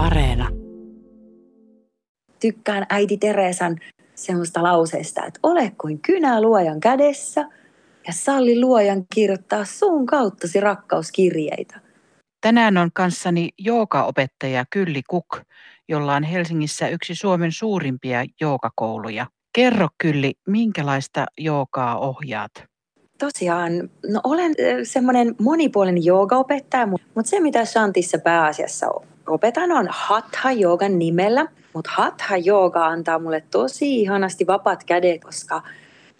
Areena. Tykkään äiti Teresan semmoista lauseesta, että ole kuin kynä luojan kädessä ja salli luojan kirjoittaa suun kauttasi rakkauskirjeitä. Tänään on kanssani joogaopettaja Kylli Kuk, jolla on Helsingissä yksi Suomen suurimpia joogakouluja. Kerro Kylli, minkälaista joogaa ohjaat? Tosiaan, no olen semmoinen monipuolinen joogaopettaja, mutta se mitä Shantissa pääasiassa opetan on Hatha Joogan nimellä. Mutta Hatha Jooga antaa mulle tosi ihanasti vapaat kädet, koska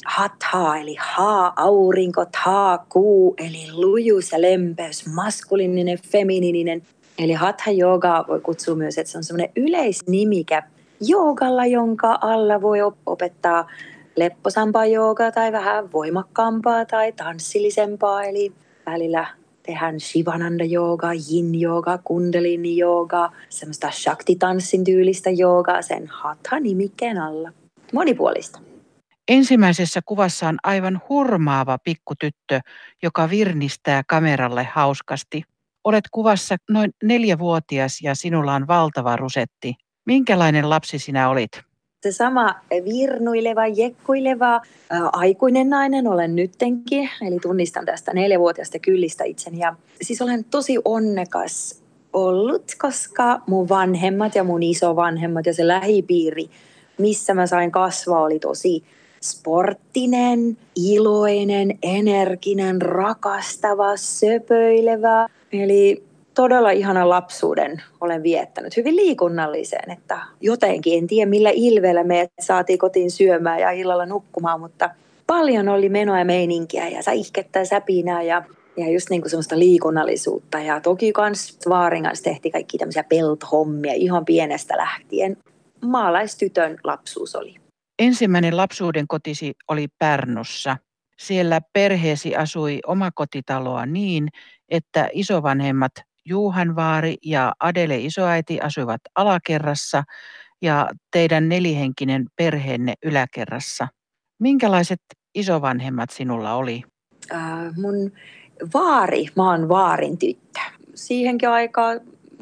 Hatha eli ha, aurinko, ta, kuu eli lujuus ja lempeys, maskuliininen, feminiininen. Eli Hatha Yoga voi kutsua myös, että se on semmoinen yleisnimikä joogalla, jonka alla voi opettaa lepposampaa joogaa tai vähän voimakkaampaa tai tanssillisempaa. Eli välillä tehdään Shivananda joogaa, yin joogaa, kundalini joogaa, semmoista shakti-tanssin tyylistä joogaa sen hatha-nimikkeen alla. Monipuolista. Ensimmäisessä kuvassa on aivan hurmaava pikkutyttö, joka virnistää kameralle hauskasti. Olet kuvassa noin neljävuotias ja sinulla on valtava rusetti. Minkälainen lapsi sinä olit? Se sama virnuileva, jekkuileva ää, aikuinen nainen olen nyttenkin. Eli tunnistan tästä neljävuotiaasta kyllistä itseni. Ja siis olen tosi onnekas ollut, koska mun vanhemmat ja mun isovanhemmat ja se lähipiiri, missä mä sain kasvaa, oli tosi sporttinen, iloinen, energinen, rakastava, söpöilevä. Eli todella ihana lapsuuden olen viettänyt, hyvin liikunnalliseen, että jotenkin, en tiedä millä ilveellä me saatiin kotiin syömään ja illalla nukkumaan, mutta paljon oli menoa ja meininkiä ja ihkettä ja säpinää ja, ja just niin kuin semmoista liikunnallisuutta. Ja toki kans Vaarin kanssa tehtiin kaikki tämmöisiä peltohommia ihan pienestä lähtien. Maalaistytön lapsuus oli. Ensimmäinen lapsuuden kotisi oli Pärnussa. Siellä perheesi asui omakotitaloa niin, että isovanhemmat Juhan vaari ja Adele isoäiti asuivat alakerrassa ja teidän nelihenkinen perheenne yläkerrassa. Minkälaiset isovanhemmat sinulla oli? Äh, mun vaari, mä oon vaarin tyttö. Siihenkin aikaa,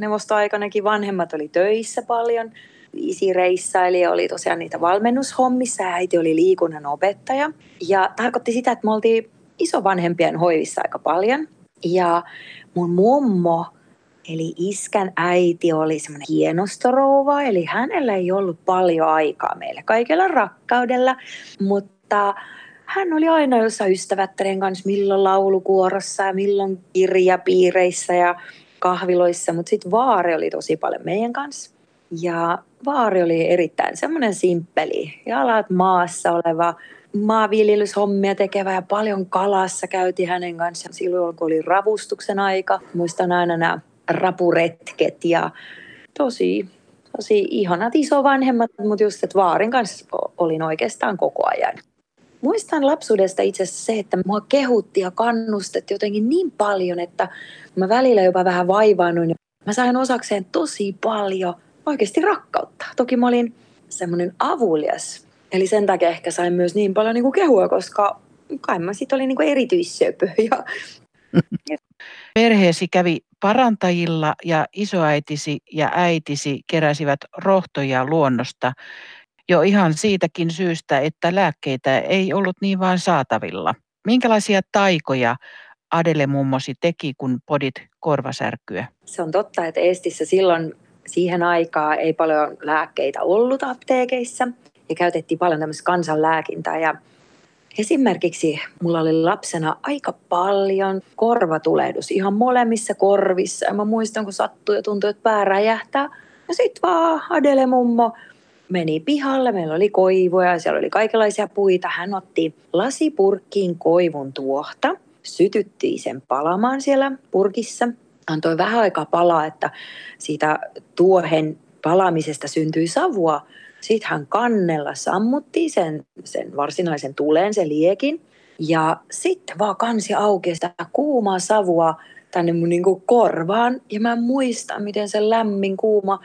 neuvostoaikanakin vanhemmat oli töissä paljon. Isi reissaili oli tosiaan niitä valmennushommissa ja äiti oli liikunnan opettaja. Ja tarkoitti sitä, että me oltiin isovanhempien hoivissa aika paljon. Ja mun mummo Eli iskän äiti oli semmoinen hienostorouva, eli hänellä ei ollut paljon aikaa meille kaikella rakkaudella, mutta hän oli aina jossain ystävättären kanssa, milloin laulukuorossa ja milloin kirjapiireissä ja kahviloissa, mutta sitten Vaari oli tosi paljon meidän kanssa. Ja Vaari oli erittäin semmoinen simppeli, jalat maassa oleva, maanviljelyshommia tekevä ja paljon kalassa käytiin hänen kanssaan silloin, kun oli ravustuksen aika. Muistan aina nämä rapuretket ja tosi, tosi ihanat isovanhemmat, mutta just, että Vaarin kanssa olin oikeastaan koko ajan. Muistan lapsuudesta itse asiassa se, että mua kehutti ja kannustettiin jotenkin niin paljon, että mä välillä jopa vähän vaivaannuin. Mä sain osakseen tosi paljon oikeasti rakkautta. Toki mä olin semmoinen avulias. Eli sen takia ehkä sain myös niin paljon niin kuin kehua, koska kai mä sit olin niin kuin erityissöpö. Ja... Perheesi kävi parantajilla ja isoäitisi ja äitisi keräsivät rohtoja luonnosta jo ihan siitäkin syystä, että lääkkeitä ei ollut niin vain saatavilla. Minkälaisia taikoja Adele mummosi teki, kun podit korvasärkyä? Se on totta, että Estissä silloin siihen aikaan ei paljon lääkkeitä ollut apteekeissa ja käytettiin paljon tämmöistä kansanlääkintää ja Esimerkiksi mulla oli lapsena aika paljon korvatulehdus ihan molemmissa korvissa. Ja mä muistan, kun sattui ja tuntui, että pää räjähtää. Ja sitten vaan Adele mummo meni pihalle. Meillä oli koivoja ja siellä oli kaikenlaisia puita. Hän otti lasipurkkiin koivun tuohta, sytytti sen palamaan siellä purkissa. Antoi vähän aikaa palaa, että siitä tuohen palamisesta syntyi savua sitten hän kannella sammutti sen, sen varsinaisen tuleen, sen liekin. Ja sitten vaan kansi auki sitä kuumaa savua tänne mun niinku korvaan. Ja mä muistan, miten se lämmin kuuma,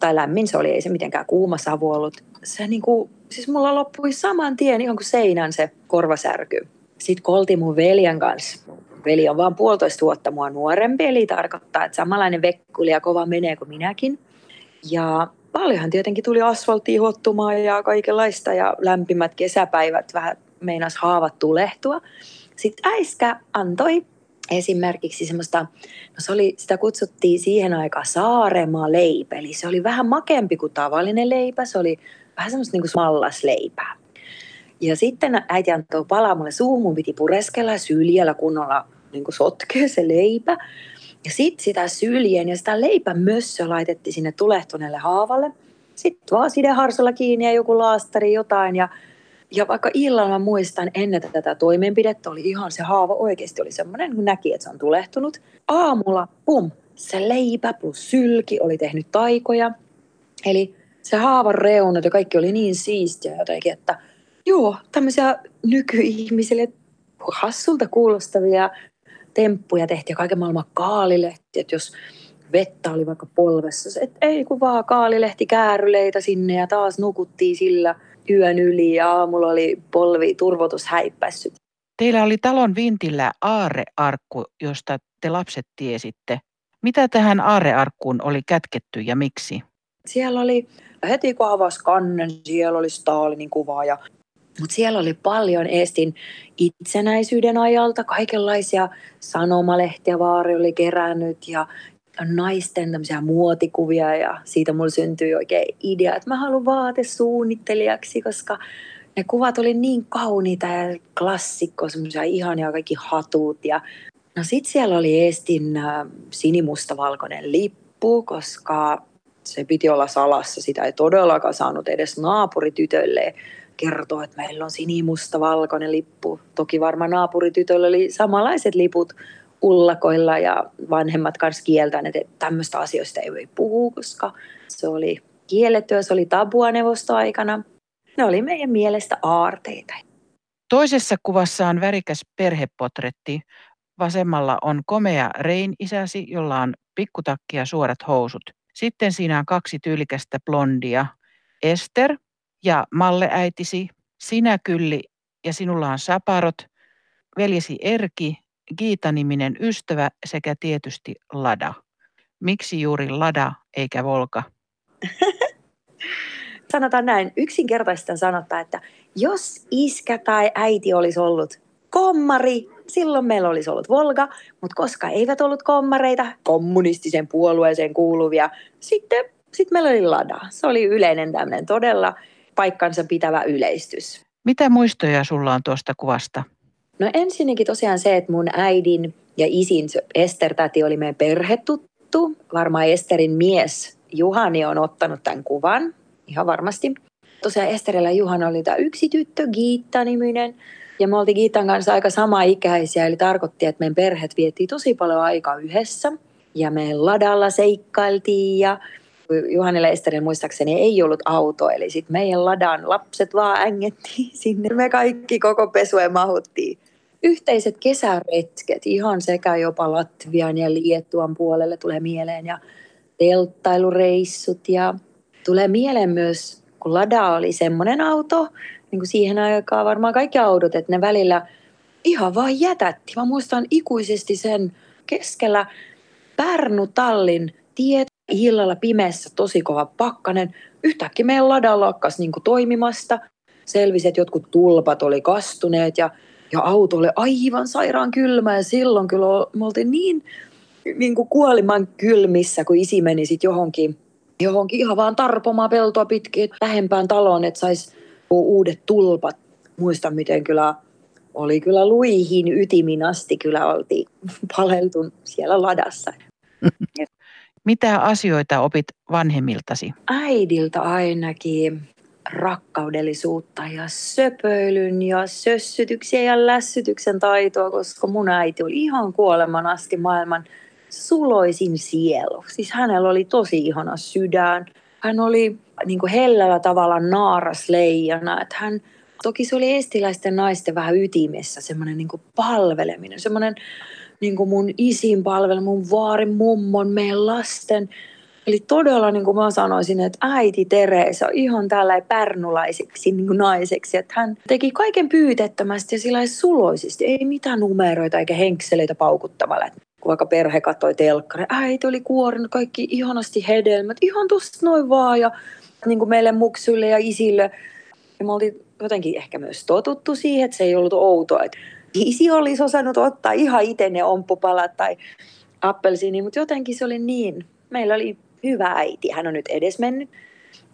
tai lämmin se oli, ei se mitenkään kuuma savu ollut. Se niinku, siis mulla loppui saman tien ihan kuin seinän se korvasärky. Sitten kolti mun veljen kanssa. Veli on vaan puolitoista vuotta mua nuorempi, eli tarkoittaa, että samanlainen vekkuli ja kova menee kuin minäkin. Ja paljonhan tietenkin tuli asfalttia hottumaan ja kaikenlaista ja lämpimät kesäpäivät vähän meinas haavat tulehtua. Sitten äiskä antoi esimerkiksi semmoista, no se oli, sitä kutsuttiin siihen aikaan Saaremaa leipä, eli se oli vähän makempi kuin tavallinen leipä, se oli vähän semmoista niin kuin mallasleipää. Ja sitten äiti antoi palaa mulle suuhun, mun piti pureskella ja syljellä kunnolla niin kuin sotkea se leipä. Ja sitten sitä syljen ja sitä leipämössö laitettiin sinne tulehtuneelle haavalle. Sitten vaan sideharsolla kiinni ja joku laastari jotain ja ja vaikka illalla mä muistan ennen tätä toimenpidettä oli ihan se haava oikeasti oli semmoinen, kun näki, että se on tulehtunut. Aamulla, pum, se leipä plus sylki oli tehnyt taikoja. Eli se haavan reunat ja kaikki oli niin siistiä jotenkin, että joo, tämmöisiä nykyihmisille hassulta kuulostavia temppuja tehtiin ja kaiken maailman kaalilehti, että jos vettä oli vaikka polvessa, että ei kun vaan kaalilehti kääryleitä sinne ja taas nukuttiin sillä – yön yli ja aamulla oli polvi turvotus häippässyt. Teillä oli talon vintillä aarearkku, josta te lapset tiesitte. Mitä tähän aarearkkuun oli kätketty ja miksi? Siellä oli, heti kun avasi kannen, siellä oli Stalinin kuva ja mutta siellä oli paljon Estin itsenäisyyden ajalta, kaikenlaisia sanomalehtiä Vaari oli kerännyt ja naisten tämmöisiä muotikuvia ja siitä mulla syntyi oikein idea, että mä haluan vaatesuunnittelijaksi, koska ne kuvat oli niin kauniita ja klassikko, semmoisia ihania kaikki hatut ja no sit siellä oli Estin äh, sinimustavalkoinen lippu, koska se piti olla salassa, sitä ei todellakaan saanut edes naapuritytölle kertoa, että meillä on sinimusta valkoinen lippu. Toki varmaan naapuritytöllä oli samanlaiset liput, ullakoilla ja vanhemmat kanssa kieltäneet, että tämmöistä asioista ei voi puhua, koska se oli kiellettyä, se oli tabua neuvostoaikana. Ne oli meidän mielestä aarteita. Toisessa kuvassa on värikäs perhepotretti. Vasemmalla on komea Rein-isäsi, jolla on pikkutakki ja suorat housut. Sitten siinä on kaksi tyylikästä blondia. Ester ja Malle äitisi, sinä Kylli ja sinulla on saparot, veljesi Erki Giita-niminen ystävä sekä tietysti Lada. Miksi juuri Lada eikä Volka? Sanotaan näin, yksinkertaisesti sanottaa, että jos iskä tai äiti olisi ollut kommari, silloin meillä olisi ollut Volga, mutta koska eivät ollut kommareita, kommunistisen puolueeseen kuuluvia, sitten, sitten meillä oli Lada. Se oli yleinen tämmöinen todella paikkansa pitävä yleistys. Mitä muistoja sulla on tuosta kuvasta? No ensinnäkin tosiaan se, että mun äidin ja isin Ester täti oli meidän perhetuttu. Varmaan Esterin mies Juhani on ottanut tämän kuvan, ihan varmasti. Tosiaan Esterillä ja Juhana oli tämä yksi tyttö, Giitta-niminen. Ja me oltiin Giitan kanssa aika sama ikäisiä, eli tarkoitti, että meidän perheet vietti tosi paljon aikaa yhdessä. Ja me ladalla seikkailtiin ja Juhanille Esterin muistaakseni ei ollut auto, eli sitten meidän ladan lapset vaan ängettiin sinne. Me kaikki koko pesue mahuttiin yhteiset kesäretket ihan sekä jopa Latvian ja Liettuan puolelle tulee mieleen ja telttailureissut ja tulee mieleen myös, kun Lada oli semmoinen auto, niin kuin siihen aikaan varmaan kaikki autot, että ne välillä ihan vaan jätätti. Mä muistan ikuisesti sen keskellä Pärnu-Tallin tiet illalla pimeässä tosi kova pakkanen. Yhtäkkiä meidän lada lakkas niin toimimasta. Selvisi, että jotkut tulpat oli kastuneet ja ja auto oli aivan sairaan kylmä ja silloin kyllä me oltiin niin, niin kuin kuoliman kylmissä, kun isi meni sitten johonkin, johonkin ihan vaan tarpomaan peltoa pitkin lähempään taloon, että saisi uudet tulpat. Muistan, miten kyllä oli kyllä luihin ytimin asti kyllä oltiin paleltu siellä ladassa. Mitä asioita opit vanhemmiltasi? Äidiltä ainakin rakkaudellisuutta ja söpöilyn ja sössytyksiä ja lässytyksen taitoa, koska mun äiti oli ihan kuoleman asti maailman suloisin sielu. Siis hänellä oli tosi ihana sydän. Hän oli niin kuin hellällä tavalla naaras leijana. Että hän, toki se oli estiläisten naisten vähän ytimessä, semmoinen niin palveleminen, semmoinen niin kuin mun isin palvelu, mun vaarin mummon, meidän lasten – Eli todella niin kuin mä sanoisin, että äiti Teresa ihan tällä pärnulaiseksi niin kuin naiseksi, että hän teki kaiken pyytettömästi ja sillä suloisesti, ei mitään numeroita eikä henkseleitä paukuttamalla. kun vaikka perhe katsoi telkkari, äiti oli kuorinut kaikki ihanasti hedelmät, ihan tuosta noin vaan ja niin kuin meille muksuille ja isille. Ja me oltiin jotenkin ehkä myös totuttu siihen, että se ei ollut outoa, että isi olisi osannut ottaa ihan itse ne omppupalat tai appelsiini, mutta jotenkin se oli niin. Meillä oli hyvä äiti, hän on nyt edesmennyt.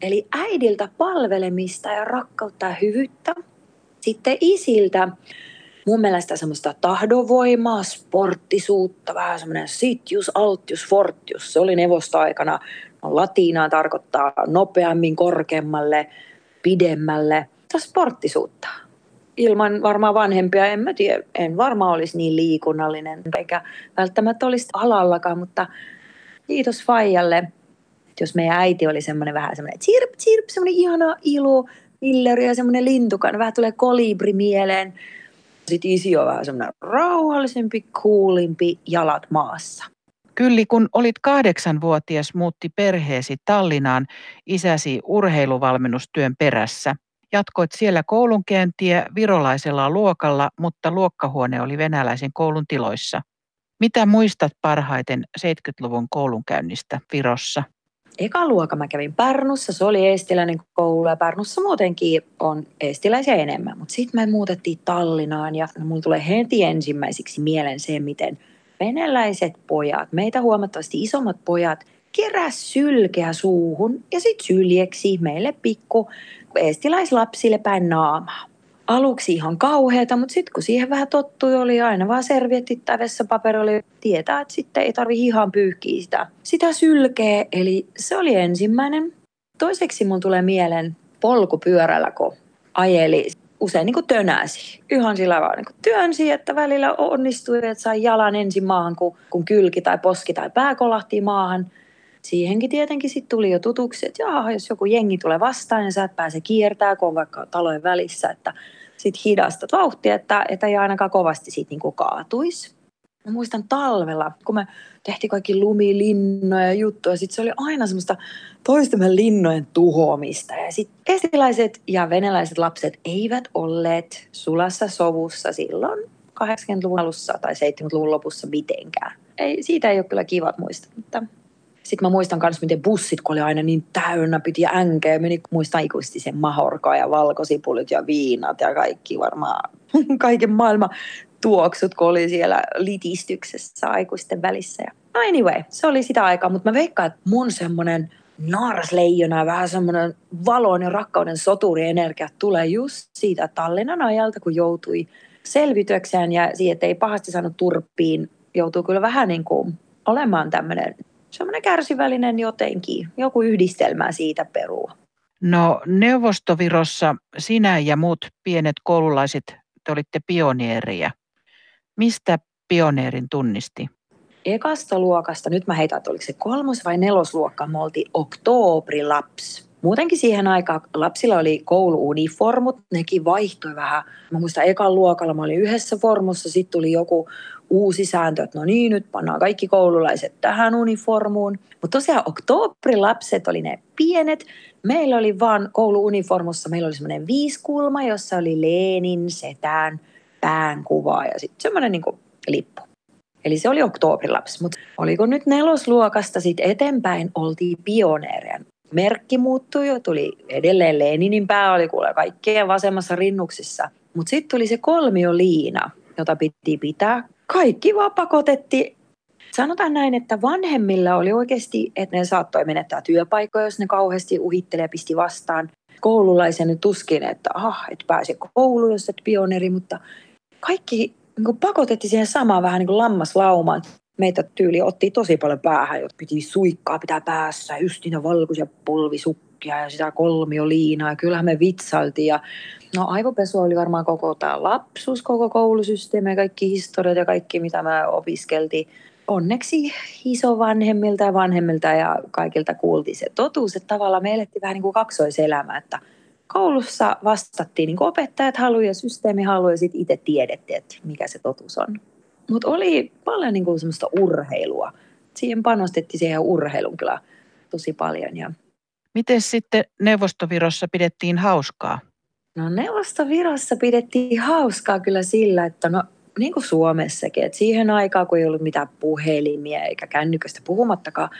Eli äidiltä palvelemista ja rakkautta ja hyvyyttä. Sitten isiltä mun mielestä semmoista tahdovoimaa, sporttisuutta, vähän semmoinen sitjus, altjus, fortius. Se oli neuvostoaikana. No, latinaa tarkoittaa nopeammin, korkeammalle, pidemmälle. Sitä sporttisuutta. Ilman varmaan vanhempia, en mä tiedä, en varmaan olisi niin liikunnallinen, eikä välttämättä olisi alallakaan, mutta kiitos Faijalle. Jos meidän äiti oli semmoinen vähän semmoinen chirp, chirp, semmoinen ihana ilo, milleri ja semmoinen lintukan, vähän tulee kolibri mieleen sitten isi on vähän semmoinen rauhallisempi, kuulimpi, jalat maassa. Kylli, kun olit kahdeksanvuotias, muutti perheesi Tallinnaan isäsi urheiluvalmennustyön perässä. Jatkoit siellä koulunkäyntiä virolaisella luokalla, mutta luokkahuone oli venäläisen koulun tiloissa. Mitä muistat parhaiten 70-luvun koulunkäynnistä Virossa? eka luokka mä kävin Pärnussa, se oli eestiläinen koulu ja Pärnussa muutenkin on eestiläisiä enemmän. Mutta sitten me muutettiin Tallinnaan ja mulla tulee heti ensimmäiseksi mieleen se, miten venäläiset pojat, meitä huomattavasti isommat pojat, keräs sylkeä suuhun ja sitten syljeksi meille pikku eestilaislapsille päin naamaa aluksi ihan kauheata, mutta sitten kun siihen vähän tottui, oli aina vaan servietti tai vessapaperi, oli tietää, että sitten ei tarvi ihan pyyhkiä sitä, sitä sylkeä. Eli se oli ensimmäinen. Toiseksi mun tulee mieleen polkupyörällä, kun ajeli usein niin kuin tönäsi. Ihan sillä vaan niin työnsi, että välillä onnistui, että sai jalan ensin maahan, kun, kun kylki tai poski tai pää kolahti maahan. Siihenkin tietenkin sitten tuli jo tutuksi, että jaa, jos joku jengi tulee vastaan ja sä et pääse kiertää, kun on vaikka talojen välissä, että sit hidastat vauhtia, että, että ei ainakaan kovasti siitä niin kaatuisi. Mä muistan talvella, kun me tehtiin kaikki lumilinnoja ja juttuja, sitten se oli aina semmoista toistemme linnojen tuhoamista. Ja sitten estilaiset ja venäläiset lapset eivät olleet sulassa sovussa silloin 80-luvun alussa tai 70-luvun lopussa mitenkään. Ei, siitä ei ole kyllä kivat muistaa, mutta sitten mä muistan myös, miten bussit, kun oli aina niin täynnä, piti änkeä. Meni, muistan ikuisesti sen mahorka ja valkosipulit ja viinat ja kaikki varmaan, kaiken maailman tuoksut, kun oli siellä litistyksessä aikuisten välissä. No anyway, se oli sitä aikaa, mutta mä veikkaan, että mun semmoinen naarasleijona ja vähän semmoinen valon ja rakkauden soturienergia tulee just siitä Tallinnan ajalta, kun joutui selvitykseen ja siihen, että ei pahasti saanut turppiin, joutuu kyllä vähän niin kuin olemaan tämmöinen semmoinen kärsivällinen jotenkin, joku yhdistelmä siitä perua. No Neuvostovirossa sinä ja muut pienet koululaiset, te olitte pioneeria. Mistä pioneerin tunnisti? Ekasta luokasta, nyt mä heitän, että oliko se kolmos- vai nelosluokka, me oltiin oktoobrilaps. Muutenkin siihen aikaan lapsilla oli kouluuniformut, nekin vaihtoi vähän. Mä muistan ekan luokalla mä olin yhdessä formussa, sitten tuli joku uusi sääntö, että no niin, nyt pannaan kaikki koululaiset tähän uniformuun. Mutta tosiaan oktooberilapset oli ne pienet. Meillä oli vaan kouluuniformussa, meillä oli semmoinen viiskulma, jossa oli Leenin setään pään kuva ja sitten semmoinen niin lippu. Eli se oli oktooberilapsi, mutta oliko nyt nelosluokasta sitten eteenpäin oltiin pioneereja. Merkki muuttui jo, tuli edelleen Leninin pää, oli kuule kaikkien vasemmassa rinnuksissa. Mutta sitten tuli se kolmio liina, jota piti pitää kaikki vaan pakotettiin. Sanotaan näin, että vanhemmilla oli oikeasti, että ne saattoi menettää työpaikkoja, jos ne kauheasti uhittelee pisti vastaan. Koululaisen tuskin, että ah, et pääse kouluun, jos et pioneri, mutta kaikki niin pakotettiin siihen samaan vähän niin kuin lammaslaumaan. Meitä tyyli otti tosi paljon päähän, jotta piti suikkaa pitää päässä, niitä valkoisia polvisukkia ja sitä kolmioliinaa. Ja kyllähän me vitsailtiin ja No aivopesu oli varmaan koko tämä lapsuus, koko koulusysteemi ja kaikki historiat ja kaikki mitä mä opiskeltiin. Onneksi isovanhemmilta ja vanhemmilta ja kaikilta kuultiin se totuus, että tavallaan me elettiin vähän niin kuin kaksoiselämä, että koulussa vastattiin niin kuin opettajat haluaa ja systeemi haluaa ja sitten itse tiedettiin, että mikä se totuus on. Mutta oli paljon niin kuin semmoista urheilua. Siihen panostettiin siihen urheilun kyllä tosi paljon. Ja... Miten sitten Neuvostovirossa pidettiin hauskaa? No neuvostovirossa pidettiin hauskaa kyllä sillä, että no niin kuin Suomessakin, että siihen aikaan, kun ei ollut mitään puhelimia eikä kännyköstä puhumattakaan,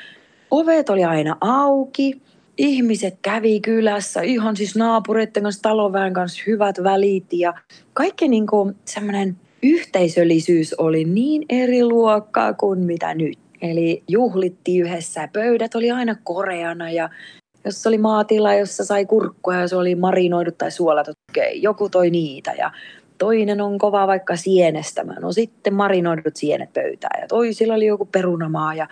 ovet oli aina auki, ihmiset kävi kylässä, ihan siis naapureiden kanssa, talonväen kanssa hyvät välit ja kaikki niin kuin semmoinen yhteisöllisyys oli niin eri luokkaa kuin mitä nyt. Eli juhlittiin yhdessä, pöydät oli aina koreana ja jos oli maatila, jossa sai kurkkuja ja se oli marinoidut tai suolatut, okei, joku toi niitä ja toinen on kova vaikka sienestämään, no sitten marinoidut sienet pöytään ja toisilla oli joku perunamaa ja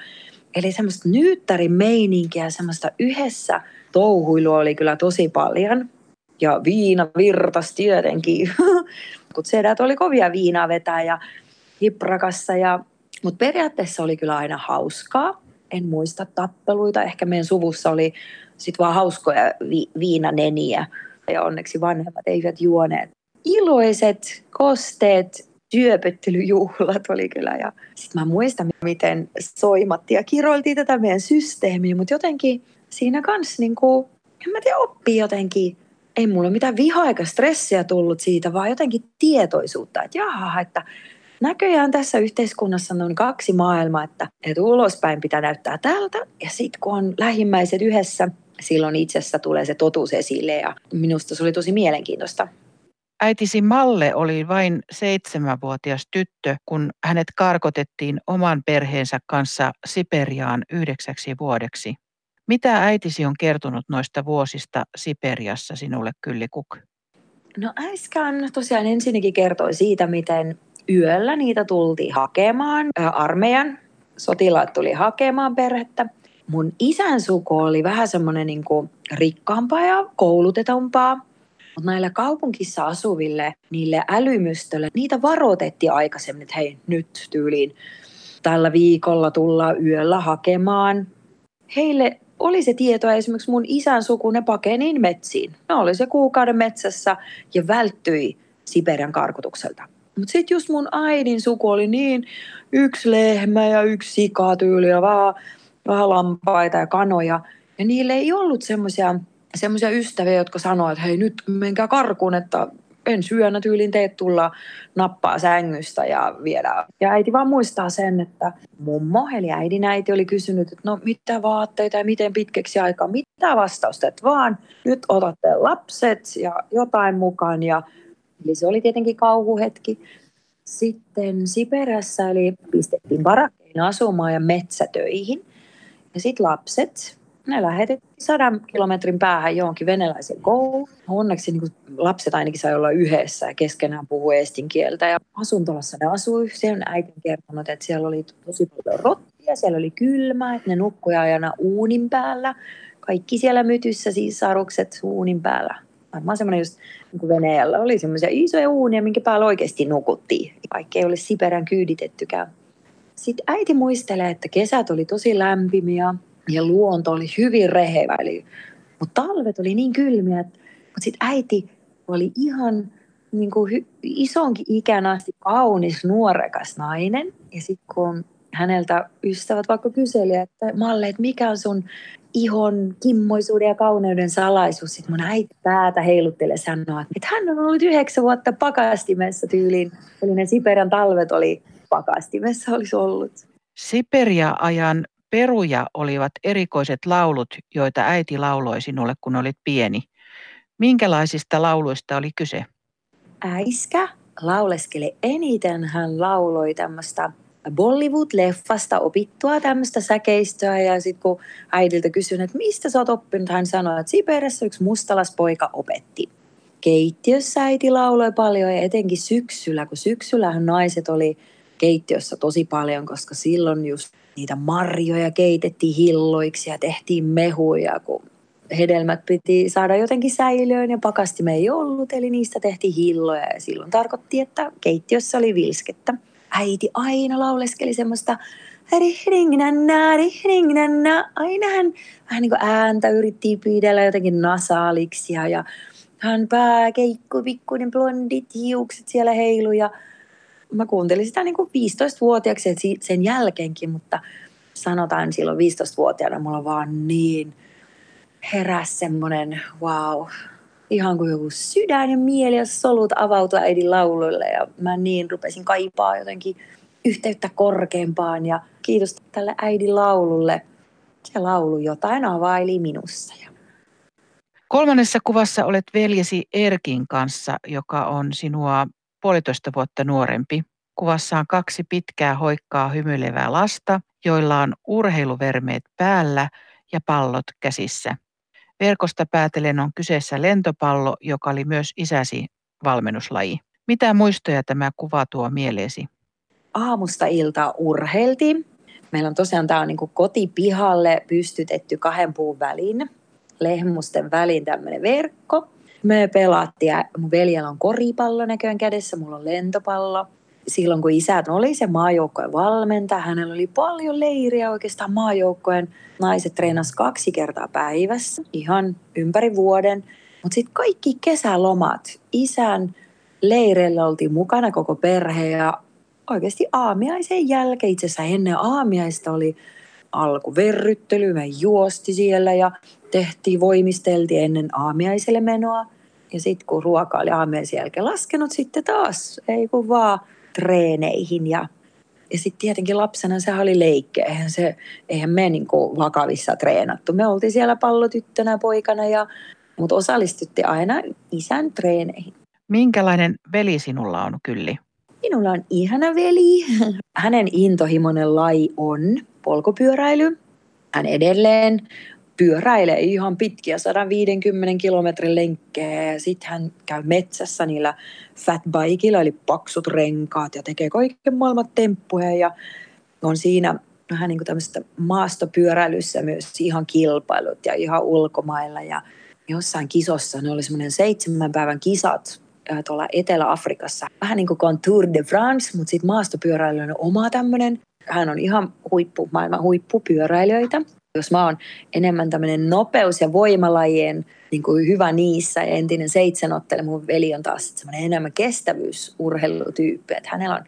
Eli semmoista nyyttärin meininkiä, semmoista yhdessä touhuilua oli kyllä tosi paljon. Ja viina virtas tietenkin, kun sedät oli kovia viinaa vetää ja hiprakassa. Ja... Mutta periaatteessa oli kyllä aina hauskaa. En muista tappeluita. Ehkä meidän suvussa oli sit vaan hauskoja vi- viinaneniä. Ja onneksi vanhemmat eivät juoneet. Iloiset, kosteet, syöpöttelyjuhlat oli kyllä. Ja sitten mä muistan, miten soimattiin ja kiroiltiin tätä meidän systeemiä, mutta jotenkin siinä kanssa niin kuin, en mä tiedä, oppii jotenkin. Ei mulla mitään vihaa eikä stressiä tullut siitä, vaan jotenkin tietoisuutta, että jaha, että näköjään tässä yhteiskunnassa on kaksi maailmaa, että, että ulospäin pitää näyttää tältä ja sitten kun on lähimmäiset yhdessä, silloin itsessä tulee se totuus esille ja minusta se oli tosi mielenkiintoista. Äitisi Malle oli vain seitsemänvuotias tyttö, kun hänet karkotettiin oman perheensä kanssa Siperiaan yhdeksäksi vuodeksi. Mitä äitisi on kertonut noista vuosista Siperiassa sinulle, Kylli Kuk? No äiskän tosiaan ensinnäkin kertoi siitä, miten yöllä niitä tultiin hakemaan. Armeijan sotilaat tuli hakemaan perhettä. Mun isän suku oli vähän semmoinen niin rikkaampaa ja koulutetumpaa. Mutta näillä kaupunkissa asuville, niille älymystölle, niitä varoitettiin aikaisemmin, että hei nyt tyyliin tällä viikolla tullaan yöllä hakemaan. Heille oli se tieto, esimerkiksi mun isän suku, ne pakeniin metsiin. Ne oli se kuukauden metsässä ja välttyi Siberian karkotukselta. Mutta sitten just mun äidin suku oli niin yksi lehmä ja yksi sika tyyli ja vähän, lampaita ja kanoja. Ja niille ei ollut semmoisia semmoisia ystäviä, jotka sanoivat, että hei nyt menkää karkuun, että en syönä tyylin teet tulla nappaa sängystä ja viedä. Ja äiti vaan muistaa sen, että mummo, eli äidin äiti oli kysynyt, että no mitä vaatteita ja miten pitkäksi aikaa, mitä vastausta, että vaan nyt otatte lapset ja jotain mukaan. Ja, eli se oli tietenkin kauhuhetki. Sitten Siperässä, eli pistettiin barakkeihin asumaan ja metsätöihin. Ja sitten lapset, ne lähetettiin sadan kilometrin päähän johonkin venäläisen kouluun. Onneksi niin lapset ainakin sai olla yhdessä ja keskenään puhua estin kieltä. Ja asuntolassa ne asui. On äitin kertonut, että siellä oli tosi paljon rottia, siellä oli kylmä, että ne nukkui aina uunin päällä. Kaikki siellä mytyssä, siis sarukset uunin päällä. Varmaan semmoinen just niin Venäjällä oli semmoisia isoja uunia, minkä päällä oikeasti nukuttiin. Kaikki ei ole Siperän kyyditettykään. Sitten äiti muistelee, että kesät oli tosi lämpimiä ja luonto oli hyvin rehevä. Eli, mutta talvet oli niin kylmiä, että, mutta sitten äiti oli ihan niin kuin hy, isonkin asti kaunis, nuorekas nainen. Ja sitten kun häneltä ystävät vaikka kyseli, että Malle, että mikä on sun ihon kimmoisuuden ja kauneuden salaisuus. Sitten mun äiti päätä heiluttelee sanoa, että hän on ollut yhdeksän vuotta pakastimessa tyyliin. Eli ne Siperian talvet oli pakastimessa olisi ollut. Siperia-ajan Peruja olivat erikoiset laulut, joita äiti lauloi sinulle, kun olit pieni. Minkälaisista lauluista oli kyse? Äiskä lauleskeli eniten. Hän lauloi tämmöistä Bollywood-leffasta opittua tämmöistä säkeistöä ja sitten kun äidiltä kysyin, että mistä sä oot oppinut, hän sanoi, että Siperiassa yksi mustalaspoika opetti. Keittiössä äiti lauloi paljon ja etenkin syksyllä, kun syksyllähän naiset oli keittiössä tosi paljon, koska silloin just niitä marjoja keitettiin hilloiksi ja tehtiin mehuja, kun hedelmät piti saada jotenkin säilöön ja pakasti ei ollut, eli niistä tehtiin hilloja ja silloin tarkoitti, että keittiössä oli vilskettä. Äiti aina lauleskeli semmoista Aina hän vähän niin kuin ääntä yritti pidellä jotenkin nasaaliksi ja hän pääkeikku, pikkuinen blondit hiukset siellä heilu ja mä kuuntelin sitä niin kuin 15-vuotiaaksi sen jälkeenkin, mutta sanotaan silloin 15-vuotiaana mulla vaan niin heräs semmoinen wow, ihan kuin joku sydän ja mieli ja solut avautua äidin lauluille. Ja mä niin rupesin kaipaa jotenkin yhteyttä korkeampaan ja kiitos tälle äidin laululle. Se laulu jotain availi minussa. Kolmannessa kuvassa olet veljesi Erkin kanssa, joka on sinua puolitoista vuotta nuorempi. Kuvassa on kaksi pitkää hoikkaa hymyilevää lasta, joilla on urheiluvermeet päällä ja pallot käsissä. Verkosta päätellen on kyseessä lentopallo, joka oli myös isäsi valmennuslaji. Mitä muistoja tämä kuva tuo mieleesi? Aamusta iltaa urheiltiin. Meillä on tosiaan tämä on niin kotipihalle pystytetty kahden puun väliin, lehmusten väliin tämmöinen verkko. Me pelattiin ja mun veljellä on koripallo näköön kädessä, mulla on lentopallo – silloin kun isä oli se maajoukkojen valmentaja, hänellä oli paljon leiriä oikeastaan maajoukkojen. Naiset treenasivat kaksi kertaa päivässä, ihan ympäri vuoden. Mutta sitten kaikki kesälomat, isän leireillä oltiin mukana koko perhe ja oikeasti aamiaisen jälkeen, itse asiassa ennen aamiaista oli alkuverryttely, me juosti siellä ja tehtiin, voimisteltiin ennen aamiaiselle menoa. Ja sitten kun ruoka oli aamiaisen jälkeen laskenut, sitten taas, ei kun vaan treeneihin ja ja sitten tietenkin lapsena se oli leikki, eihän, se, eihän me niin vakavissa treenattu. Me oltiin siellä pallotyttönä poikana, ja, mutta osallistutti aina isän treeneihin. Minkälainen veli sinulla on, Kylli? Minulla on ihana veli. Hänen intohimoinen laji on polkupyöräily. Hän edelleen pyöräilee ihan pitkiä 150 kilometrin lenkkejä ja sitten hän käy metsässä niillä fatbikeilla eli paksut renkaat ja tekee kaiken maailman temppuja ja on siinä vähän niin kuin tämmöistä maastopyöräilyssä myös ihan kilpailut ja ihan ulkomailla ja jossain kisossa, ne oli semmoinen seitsemän päivän kisat tuolla Etelä-Afrikassa. Vähän niin kuin Tour de France, mutta sitten maastopyöräily on oma tämmöinen. Hän on ihan huippu, maailman huippupyöräilijöitä. Jos mä oon enemmän tämmöinen nopeus- ja voimalajien niin kuin hyvä niissä ja entinen seitsemänottele, mun veli on taas semmoinen enemmän kestävyysurheilutyyppi. Että hänellä on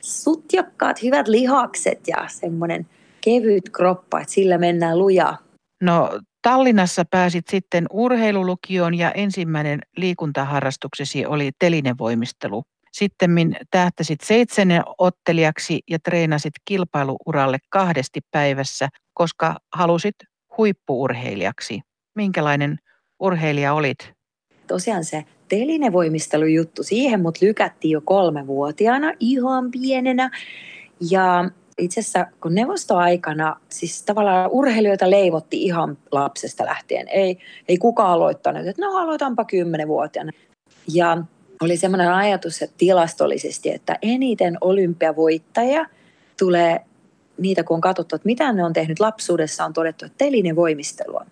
sutjakkaat, hyvät lihakset ja semmoinen kevyt kroppa, että sillä mennään lujaa. No Tallinnassa pääsit sitten urheilulukioon ja ensimmäinen liikuntaharrastuksesi oli telinevoimistelu. Sitten tähtäsit seitsemän ottelijaksi ja treenasit kilpailuuralle kahdesti päivässä, koska halusit huippuurheilijaksi. Minkälainen urheilija olit? Tosiaan se telinevoimistelujuttu, siihen mut lykättiin jo kolmevuotiaana ihan pienenä. Ja itse asiassa kun neuvostoaikana, siis tavallaan urheilijoita leivotti ihan lapsesta lähtien. Ei, ei kukaan aloittanut, että no aloitanpa kymmenenvuotiaana. Ja oli semmoinen ajatus että tilastollisesti, että eniten olympiavoittajia tulee niitä, kun on katsottu, että mitä ne on tehnyt lapsuudessa, on todettu, että telinevoimistelua.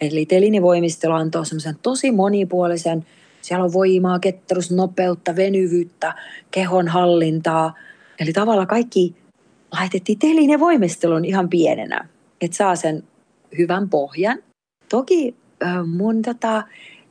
Eli telinevoimistelu antaa semmoisen tosi monipuolisen, siellä on voimaa, ketterus, nopeutta, venyvyyttä, kehon hallintaa. Eli tavallaan kaikki laitettiin telinevoimistelun ihan pienenä, että saa sen hyvän pohjan. Toki mun tota,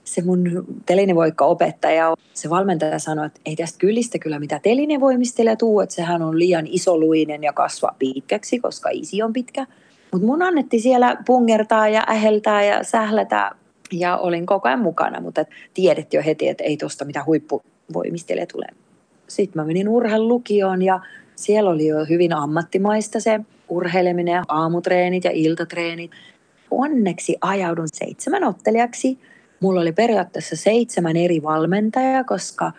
se mun telinevoikka-opettaja, se valmentaja sanoi, että ei tästä kyllistä kyllä mitä telinevoimistelija tuu, että sehän on liian isoluinen ja kasvaa pitkäksi, koska isi on pitkä. Mutta mun annettiin siellä pungertaa ja äheltää ja sählätä ja olin koko ajan mukana, mutta tiedettiin jo heti, että ei tuosta mitä huippuvoimistelija tulee. Sitten mä menin urheilulukioon ja siellä oli jo hyvin ammattimaista se urheileminen aamutreenit ja iltatreenit. Onneksi ajaudun seitsemän ottelijaksi – mulla oli periaatteessa seitsemän eri valmentajaa, koska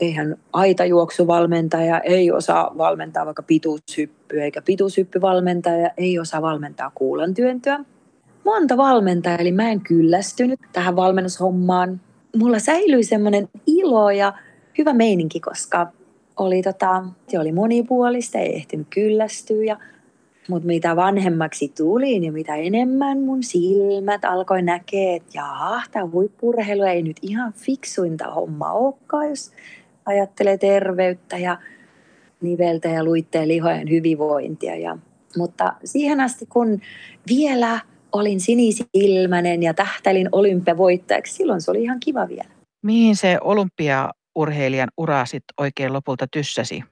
eihän aitajuoksuvalmentaja ei osaa valmentaa vaikka pituushyppyä, eikä pituushyppyvalmentaja ei osaa valmentaa kuulantyöntöä. Monta valmentajaa, eli mä en kyllästynyt tähän valmennushommaan. Mulla säilyi semmoinen ilo ja hyvä meininki, koska oli, tota, se oli monipuolista, ei ehtinyt kyllästyä ja mutta mitä vanhemmaksi tulin ja mitä enemmän mun silmät alkoi näkeä, että jaa, tämä huippurheilu ei nyt ihan fiksuinta homma olekaan, jos ajattelee terveyttä ja niveltä ja luitteen lihojen hyvinvointia. Ja, mutta siihen asti, kun vielä olin sinisilmäinen ja tähtäilin olympiavoittajaksi, silloin se oli ihan kiva vielä. Mihin se olympiaurheilijan ura sitten oikein lopulta tyssäsi?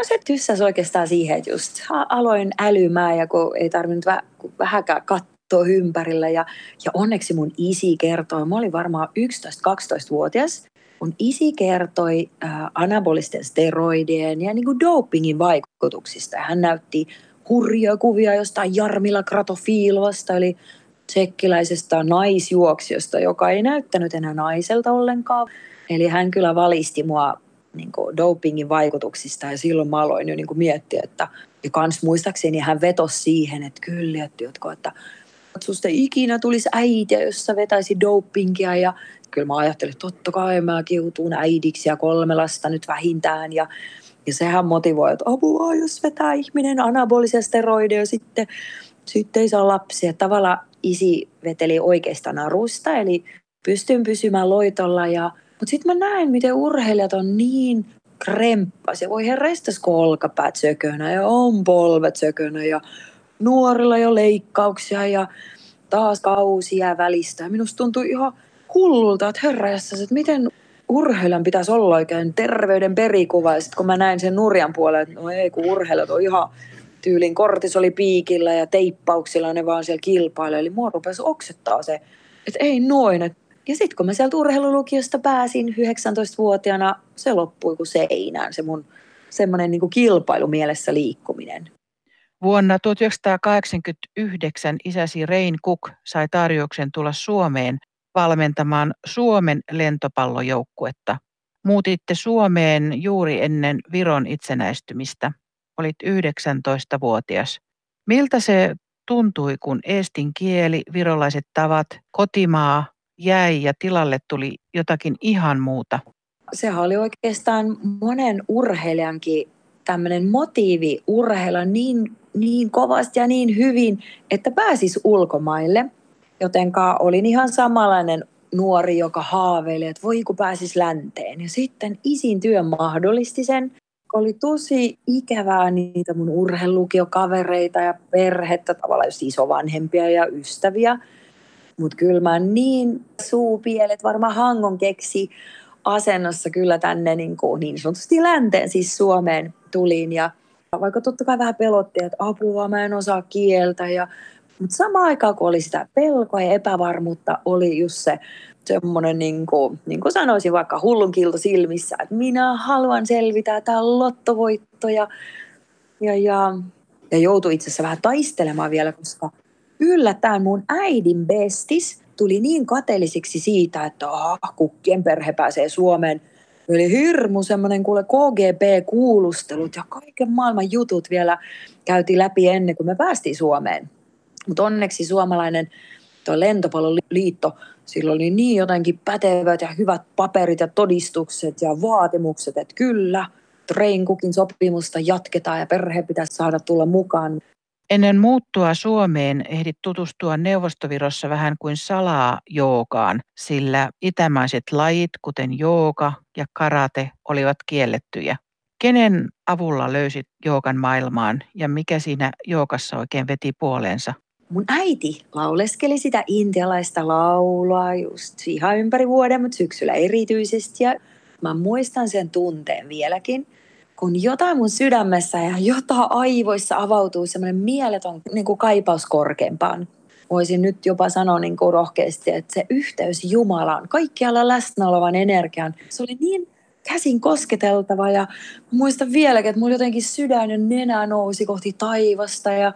No se tyssäsi oikeastaan siihen, että just aloin älymään ja kun ei tarvinnut väh- vähäkään katsoa ympärillä ja, ja onneksi mun isi kertoi, mä olin varmaan 11-12-vuotias, mun isi kertoi äh, anabolisten steroidien ja niin kuin dopingin vaikutuksista. Hän näytti hurjia kuvia jostain Jarmila Kratofiilovasta, eli tsekkiläisestä naisjuoksijosta, joka ei näyttänyt enää naiselta ollenkaan. Eli hän kyllä valisti mua niin kuin dopingin vaikutuksista ja silloin mä aloin jo niin kuin miettiä, että ja kans muistaakseni hän vetosi siihen, että kyllä, että, jotka, että susta ikinä tulisi äitiä, jos sä vetäisi dopingia ja kyllä mä ajattelin, että totta kai mä kiutuun äidiksi ja kolme lasta nyt vähintään ja, ja sehän motivoi, että apua, jos vetää ihminen anabolisia steroideja sitten, sitten ei saa lapsia. Tavallaan isi veteli oikeasta narusta, eli pystyn pysymään loitolla ja mutta sitten mä näen, miten urheilijat on niin kremppas ja voi herreistas kun olkapäät sökönä ja on polvet sökönä ja nuorilla jo leikkauksia ja taas kausia välistä. Ja minusta tuntuu ihan hullulta, että herreessä, että miten urheilijan pitäisi olla oikein terveyden perikuva. Ja sitten kun mä näin sen nurjan puolen, että no ei kun urheilijat on ihan tyylin kortisoli piikillä ja teippauksilla ne vaan siellä kilpailee. Eli mua rupesi oksettaa se, että ei noin, että ja sitten kun mä sieltä urheilulukiosta pääsin 19-vuotiaana, se loppui kuin seinään, se mun semmoinen niin kilpailumielessä liikkuminen. Vuonna 1989 isäsi Rein Cook sai tarjouksen tulla Suomeen valmentamaan Suomen lentopallojoukkuetta. Muutitte Suomeen juuri ennen Viron itsenäistymistä. Olit 19-vuotias. Miltä se tuntui, kun eestin kieli, virolaiset tavat, kotimaa jäi ja tilalle tuli jotakin ihan muuta? Sehän oli oikeastaan monen urheilijankin tämmöinen motiivi urheilla niin, niin kovasti ja niin hyvin, että pääsis ulkomaille. Jotenka olin ihan samanlainen nuori, joka haaveili, että voi kun pääsis länteen. Ja sitten isin työ mahdollisti sen. Oli tosi ikävää niitä mun urheilukiokavereita ja perhettä, tavallaan just isovanhempia ja ystäviä – mutta kyllä mä niin suupielet varmaan Hangon keksi asennossa kyllä tänne niin, kuin niin sanotusti länteen, siis Suomeen tulin. Ja vaikka totta kai vähän pelotti, että apua, mä en osaa kieltä. Ja, mutta samaan aikaan, kun oli sitä pelkoa ja epävarmuutta, oli just se semmoinen, niin kuin, niin kuin sanoisin vaikka hullun kilto silmissä, että minä haluan selvitä, tämä on lottovoitto. Ja, ja, ja, ja joutui itse asiassa vähän taistelemaan vielä, koska yllättäen mun äidin bestis tuli niin kateellisiksi siitä, että ah, kukkien perhe pääsee Suomeen. Oli hirmu semmoinen kuule KGB-kuulustelut ja kaiken maailman jutut vielä käytiin läpi ennen kuin me päästiin Suomeen. Mutta onneksi suomalainen tuo lentopalloliitto, sillä oli niin jotenkin pätevät ja hyvät paperit ja todistukset ja vaatimukset, että kyllä, Train Cookin sopimusta jatketaan ja perhe pitäisi saada tulla mukaan. Ennen muuttua Suomeen ehdit tutustua Neuvostovirossa vähän kuin salaa joogaan, sillä itämaiset lajit, kuten jooga ja karate, olivat kiellettyjä. Kenen avulla löysit joogan maailmaan ja mikä siinä joogassa oikein veti puoleensa? Mun äiti lauleskeli sitä intialaista laulua just ihan ympäri vuoden, mutta syksyllä erityisesti. Ja mä muistan sen tunteen vieläkin – kun jotain mun sydämessä ja jotain aivoissa avautuu semmoinen mieletön niin kuin kaipaus korkeampaan. Voisin nyt jopa sanoa niin kuin rohkeasti, että se yhteys Jumalaan, kaikkialla läsnä olevan energian, se oli niin käsin kosketeltava ja muistan vieläkin, että mulla jotenkin sydän ja nenä nousi kohti taivasta ja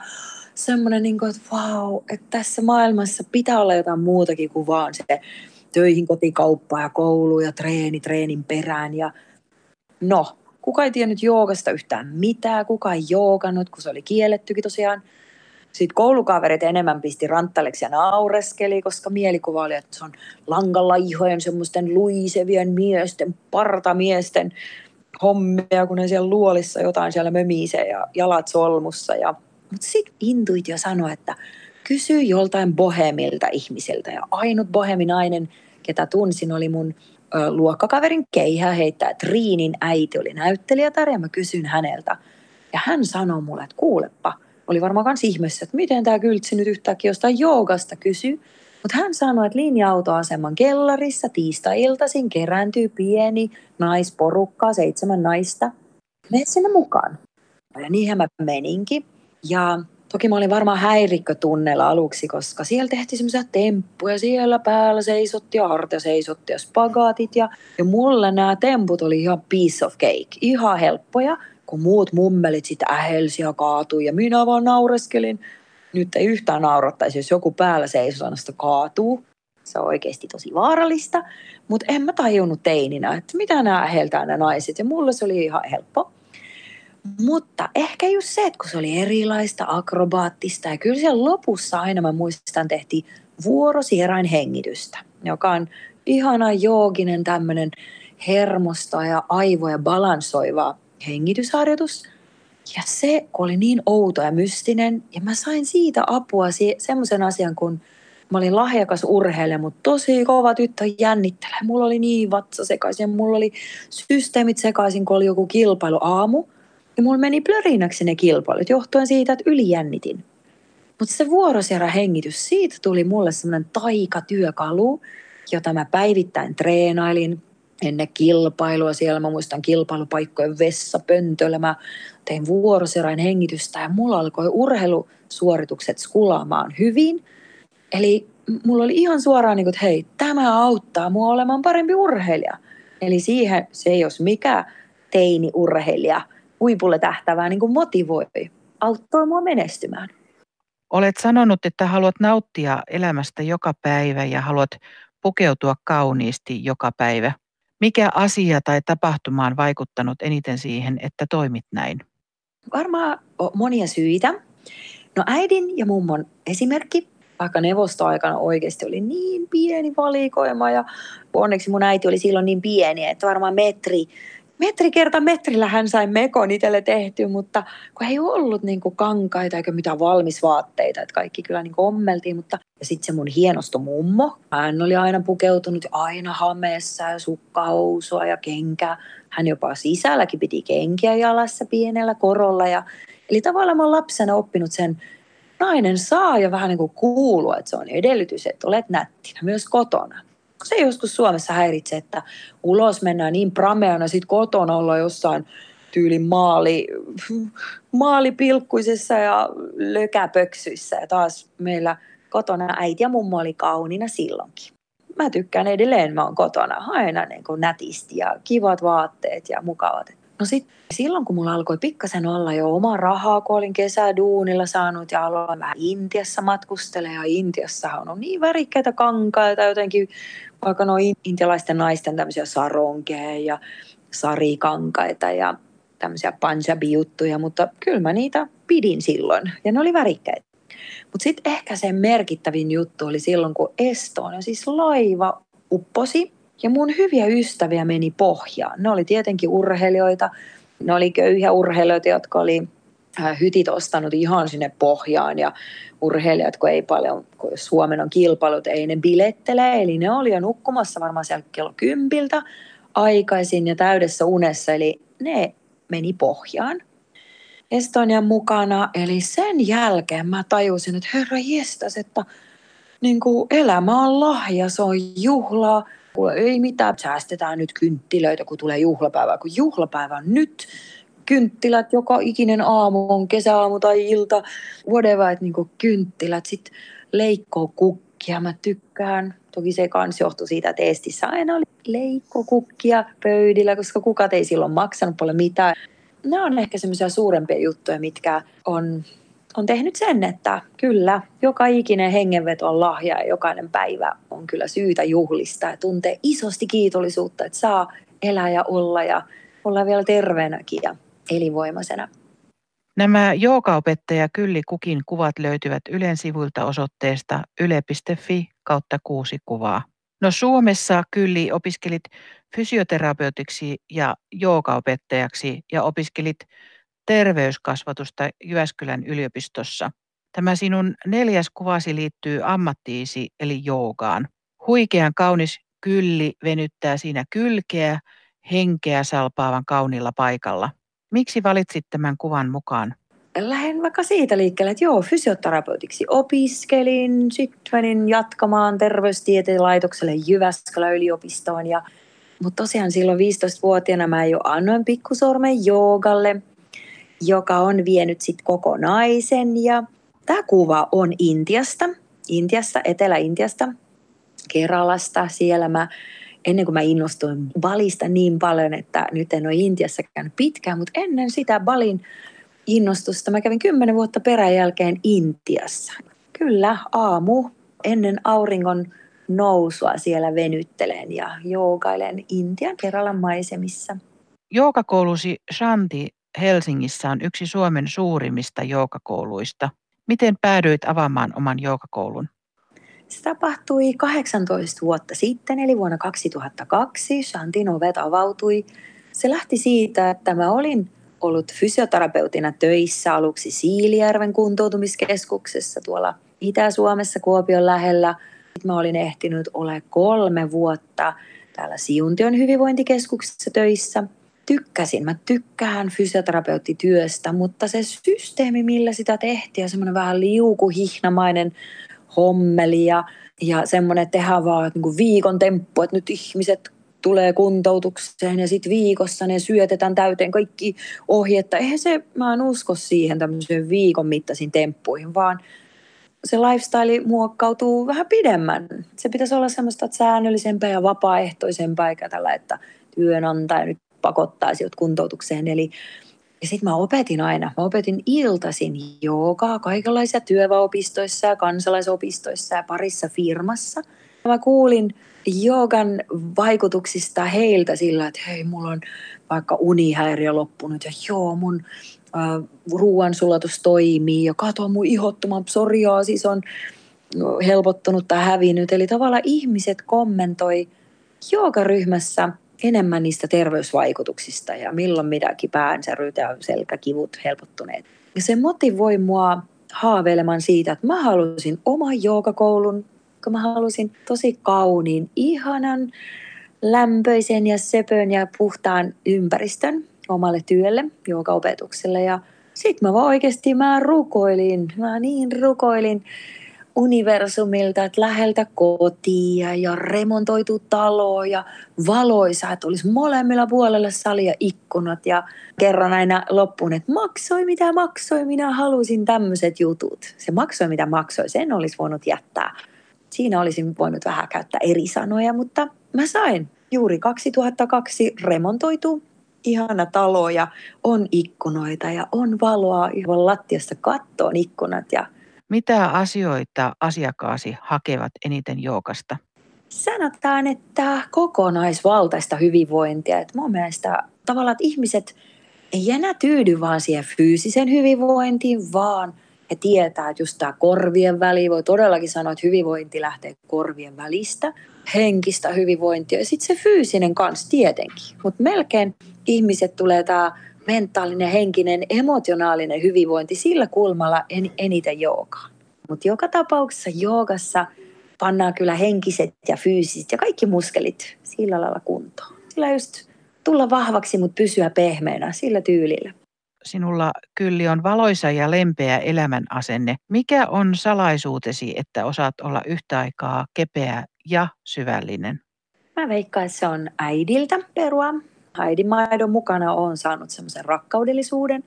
semmoinen, niin kuin, että vau, että tässä maailmassa pitää olla jotain muutakin kuin vaan se töihin, kotikauppaa ja koulu ja treeni treenin perään ja no, Kuka ei tiennyt joogasta yhtään mitään, kuka ei joogannut, kun se oli kiellettykin tosiaan. Sitten koulukaverit enemmän pisti ranttaleksi ja naureskeli, koska mielikuva oli, että se on langalla ihojen semmoisten luisevien miesten, partamiesten hommia, kun ne siellä luolissa jotain siellä mömisee ja jalat solmussa. Ja... Mutta sitten intuitio sanoi, että kysy joltain bohemilta ihmisiltä. Ja ainut boheminainen, ketä tunsin, oli mun luokkakaverin keihää heittää, että Riinin äiti oli näyttelijätär ja mä kysyn häneltä. Ja hän sanoi mulle, että kuulepa, oli varmaan kans ihmeessä, että miten tämä kyltsi nyt yhtäkkiä jostain joogasta kysyy. Mutta hän sanoi, että linja-autoaseman kellarissa tiistai-iltaisin kerääntyy pieni naisporukka, seitsemän naista. Mene sinne mukaan. Ja niinhän mä meninkin. Ja Toki mä olin varmaan häirikkötunnella aluksi, koska siellä tehtiin semmoisia temppuja. Siellä päällä seisotti ja hartia seisotti ja spagaatit. Ja, ja mulle nämä temput oli ihan piece of cake. Ihan helppoja, kun muut mummelit sitä ähelsi ja kaatui. Ja minä vaan naureskelin. Nyt ei yhtään naurattaisi, jos joku päällä seisosannasta kaatuu. Se on oikeasti tosi vaarallista. Mutta en mä tajunnut teininä, että mitä nämä äheltää nämä naiset. Ja mulle se oli ihan helppo. Mutta ehkä just se, että kun se oli erilaista, akrobaattista ja kyllä siellä lopussa aina mä muistan tehtiin vuorosierain hengitystä, joka on ihana jooginen tämmöinen hermosta ja aivoja balansoiva hengitysharjoitus. Ja se oli niin outo ja mystinen ja mä sain siitä apua semmoisen asian, kun mä olin lahjakas urheilija, mutta tosi kova tyttö jännittelee. Mulla oli niin vatsa sekaisin, mulla oli systeemit sekaisin, kun oli joku kilpailu aamu. Ja mulla meni plörinäksi ne kilpailut johtuen siitä, että ylijännitin. Mutta se vuorosierä hengitys, siitä tuli mulle semmoinen taikatyökalu, jota mä päivittäin treenailin ennen kilpailua. Siellä mä muistan kilpailupaikkojen vessapöntöllä. Mä tein vuoroserain hengitystä ja mulla alkoi urheilusuoritukset skulaamaan hyvin. Eli mulla oli ihan suoraan niin kuin, että hei, tämä auttaa mua olemaan parempi urheilija. Eli siihen se ei olisi mikä teini-urheilija – huipulle tähtävää niin kuin motivoi, auttoi mua menestymään. Olet sanonut, että haluat nauttia elämästä joka päivä ja haluat pukeutua kauniisti joka päivä. Mikä asia tai tapahtuma on vaikuttanut eniten siihen, että toimit näin? Varmaan on monia syitä. No äidin ja mummon esimerkki, vaikka neuvostoaikana oikeasti oli niin pieni valikoima ja onneksi mun äiti oli silloin niin pieni, että varmaan metri metri kerta metrillä hän sai mekon itselle tehty, mutta kun ei ollut niin kuin kankaita eikä mitään valmisvaatteita, että kaikki kyllä niin kuin ommeltiin, mutta ja sitten se mun hienosto mummo, hän oli aina pukeutunut aina hameessa ja sukkahousua ja kenkää. Hän jopa sisälläkin piti kenkiä jalassa pienellä korolla. Ja, eli tavallaan mä oon lapsena oppinut sen, nainen saa ja vähän niin kuin kuulua, että se on edellytys, että olet nättinä myös kotona se joskus Suomessa häiritsee, että ulos mennään niin prameana, sitten kotona ollaan jossain tyylin maali, maalipilkkuisessa ja lökäpöksyissä. Ja taas meillä kotona äiti ja mummo oli kauniina silloinkin. Mä tykkään edelleen, mä oon kotona aina niin kuin nätisti ja kivat vaatteet ja mukavat. No sitten silloin, kun mulla alkoi pikkasen olla jo oma rahaa, kun olin kesäduunilla saanut ja aloin vähän Intiassa matkustella ja Intiassa on niin värikkäitä kankaita jotenkin, vaikka noin intialaisten naisten tämmöisiä saronkeja ja sarikankaita ja tämmöisiä panjabi-juttuja, mutta kyllä mä niitä pidin silloin ja ne oli värikkäitä. Mutta sitten ehkä se merkittävin juttu oli silloin, kun Estonia, siis laiva upposi ja mun hyviä ystäviä meni pohjaan. Ne oli tietenkin urheilijoita, ne oli köyhiä urheilijoita, jotka oli äh, hytit ostanut ihan sinne pohjaan ja urheilijat, kun ei paljon, kun Suomen on kilpailut, ei ne bilettele. Eli ne oli jo nukkumassa varmaan siellä kello kympiltä aikaisin ja täydessä unessa, eli ne meni pohjaan. Estonian mukana, eli sen jälkeen mä tajusin, että herra jestas, että niin kuin elämä on lahja, se on juhlaa, ei mitään, säästetään nyt kynttilöitä, kun tulee juhlapäivä, kun juhlapäivä on nyt, kynttilät joka ikinen aamu, on kesäaamu tai ilta, whatever, että niin kynttilät, sitten leikkoo kukkia, mä tykkään. Toki se kans johtui siitä, että Eestissä aina oli leikkokukkia pöydillä, koska kukat ei silloin maksanut paljon mitään. Nämä on ehkä semmoisia suurempia juttuja, mitkä on on tehnyt sen, että kyllä, joka ikinen hengenveto on lahja ja jokainen päivä on kyllä syytä juhlista ja tuntee isosti kiitollisuutta, että saa elää ja olla ja olla vielä terveenäkin ja elinvoimaisena. Nämä joogaopettaja Kylli Kukin kuvat löytyvät Ylen sivuilta osoitteesta yle.fi kautta kuusi kuvaa. No Suomessa Kylli opiskelit fysioterapeutiksi ja joogaopettajaksi ja opiskelit terveyskasvatusta Jyväskylän yliopistossa. Tämä sinun neljäs kuvasi liittyy ammattiisi eli joogaan. Huikean kaunis kylli venyttää siinä kylkeä henkeä salpaavan kaunilla paikalla. Miksi valitsit tämän kuvan mukaan? Lähden vaikka siitä liikkeelle, että joo, fysioterapeutiksi opiskelin, sitten menin jatkamaan terveystieteen laitokselle Jyväskylän yliopistoon. Ja, mutta tosiaan silloin 15-vuotiaana mä jo annoin pikkusormen joogalle – joka on vienyt sit koko naisen ja Tämä kuva on Intiasta, Intiasta, Etelä-Intiasta, Keralasta. Siellä mä, ennen kuin mä innostuin Balista niin paljon, että nyt en ole Intiassa käynyt pitkään, mutta ennen sitä Balin innostusta mä kävin kymmenen vuotta peräjälkeen Intiassa. Kyllä, aamu ennen auringon nousua siellä venyttelen ja joogailen Intian Keralan maisemissa. Joogakoulusi Shanti Helsingissä on yksi Suomen suurimmista joogakouluista. Miten päädyit avaamaan oman joogakoulun? Se tapahtui 18 vuotta sitten, eli vuonna 2002. Shantin ovet avautui. Se lähti siitä, että mä olin ollut fysioterapeutina töissä aluksi Siilijärven kuntoutumiskeskuksessa tuolla Itä-Suomessa Kuopion lähellä. Mä olin ehtinyt ole kolme vuotta täällä Siuntion hyvinvointikeskuksessa töissä. Tykkäsin, mä tykkään fysioterapeuttityöstä, mutta se systeemi, millä sitä tehtiin, ja semmoinen vähän liukuhihnamainen hommeli ja, ja semmoinen, että tehdään vaan niin kuin viikon temppu, että nyt ihmiset tulee kuntoutukseen ja sitten viikossa ne syötetään täyteen kaikki ohjetta. Eihän se, mä en usko siihen tämmöiseen viikon mittaisiin temppuihin, vaan se lifestyle muokkautuu vähän pidemmän. Se pitäisi olla semmoista säännöllisempää ja vapaaehtoisempaa, eikä tällä, että työnantaja nyt pakottaisi jot kuntoutukseen. Eli ja sitten mä opetin aina, mä opetin iltaisin joogaa kaikenlaisia työväopistoissa ja kansalaisopistoissa ja parissa firmassa. Mä kuulin joogan vaikutuksista heiltä sillä, että hei, mulla on vaikka unihäiriö loppunut ja joo, mun äh, ruoansulatus toimii ja kato mun ihottoman psoriaasis on helpottunut tai hävinnyt. Eli tavallaan ihmiset kommentoi joogaryhmässä enemmän niistä terveysvaikutuksista ja milloin mitäkin päänsäryt ja selkäkivut helpottuneet. Ja se motivoi mua haaveilemaan siitä, että mä halusin oman joogakoulun, kun mä halusin tosi kauniin, ihanan, lämpöisen ja söpön ja puhtaan ympäristön omalle työlle, joogaopetukselle. Ja sitten mä vaan oikeasti mä rukoilin, mä niin rukoilin universumilta, että läheltä kotia ja remontoitu talo ja valoisa, että olisi molemmilla puolella salia ikkunat ja kerran aina loppuun, että maksoi mitä maksoi, minä halusin tämmöiset jutut. Se maksoi mitä maksoi, sen olisi voinut jättää. Siinä olisin voinut vähän käyttää eri sanoja, mutta mä sain juuri 2002 remontoitu ihana talo ja on ikkunoita ja on valoa, johon lattiasta kattoon ikkunat ja mitä asioita asiakkaasi hakevat eniten jookasta? Sanotaan, että kokonaisvaltaista hyvinvointia. Että mun mielestä tavallaan, että ihmiset ei enää tyydy vaan siihen fyysisen hyvinvointiin, vaan he tietää, että just tämä korvien väli, voi todellakin sanoa, että hyvinvointi lähtee korvien välistä, henkistä hyvinvointia ja sitten se fyysinen kanssa tietenkin. Mutta melkein ihmiset tulee tämä mentaalinen, henkinen, emotionaalinen hyvinvointi sillä kulmalla en, eniten joogaan. Mutta joka tapauksessa joogassa pannaan kyllä henkiset ja fyysiset ja kaikki muskelit sillä lailla kuntoon. Sillä just tulla vahvaksi, mutta pysyä pehmeänä sillä tyylillä. Sinulla kyllä on valoisa ja lempeä elämän asenne. Mikä on salaisuutesi, että osaat olla yhtä aikaa kepeä ja syvällinen? Mä veikkaan, että se on äidiltä perua äidinmaidon mukana on saanut semmoisen rakkaudellisuuden.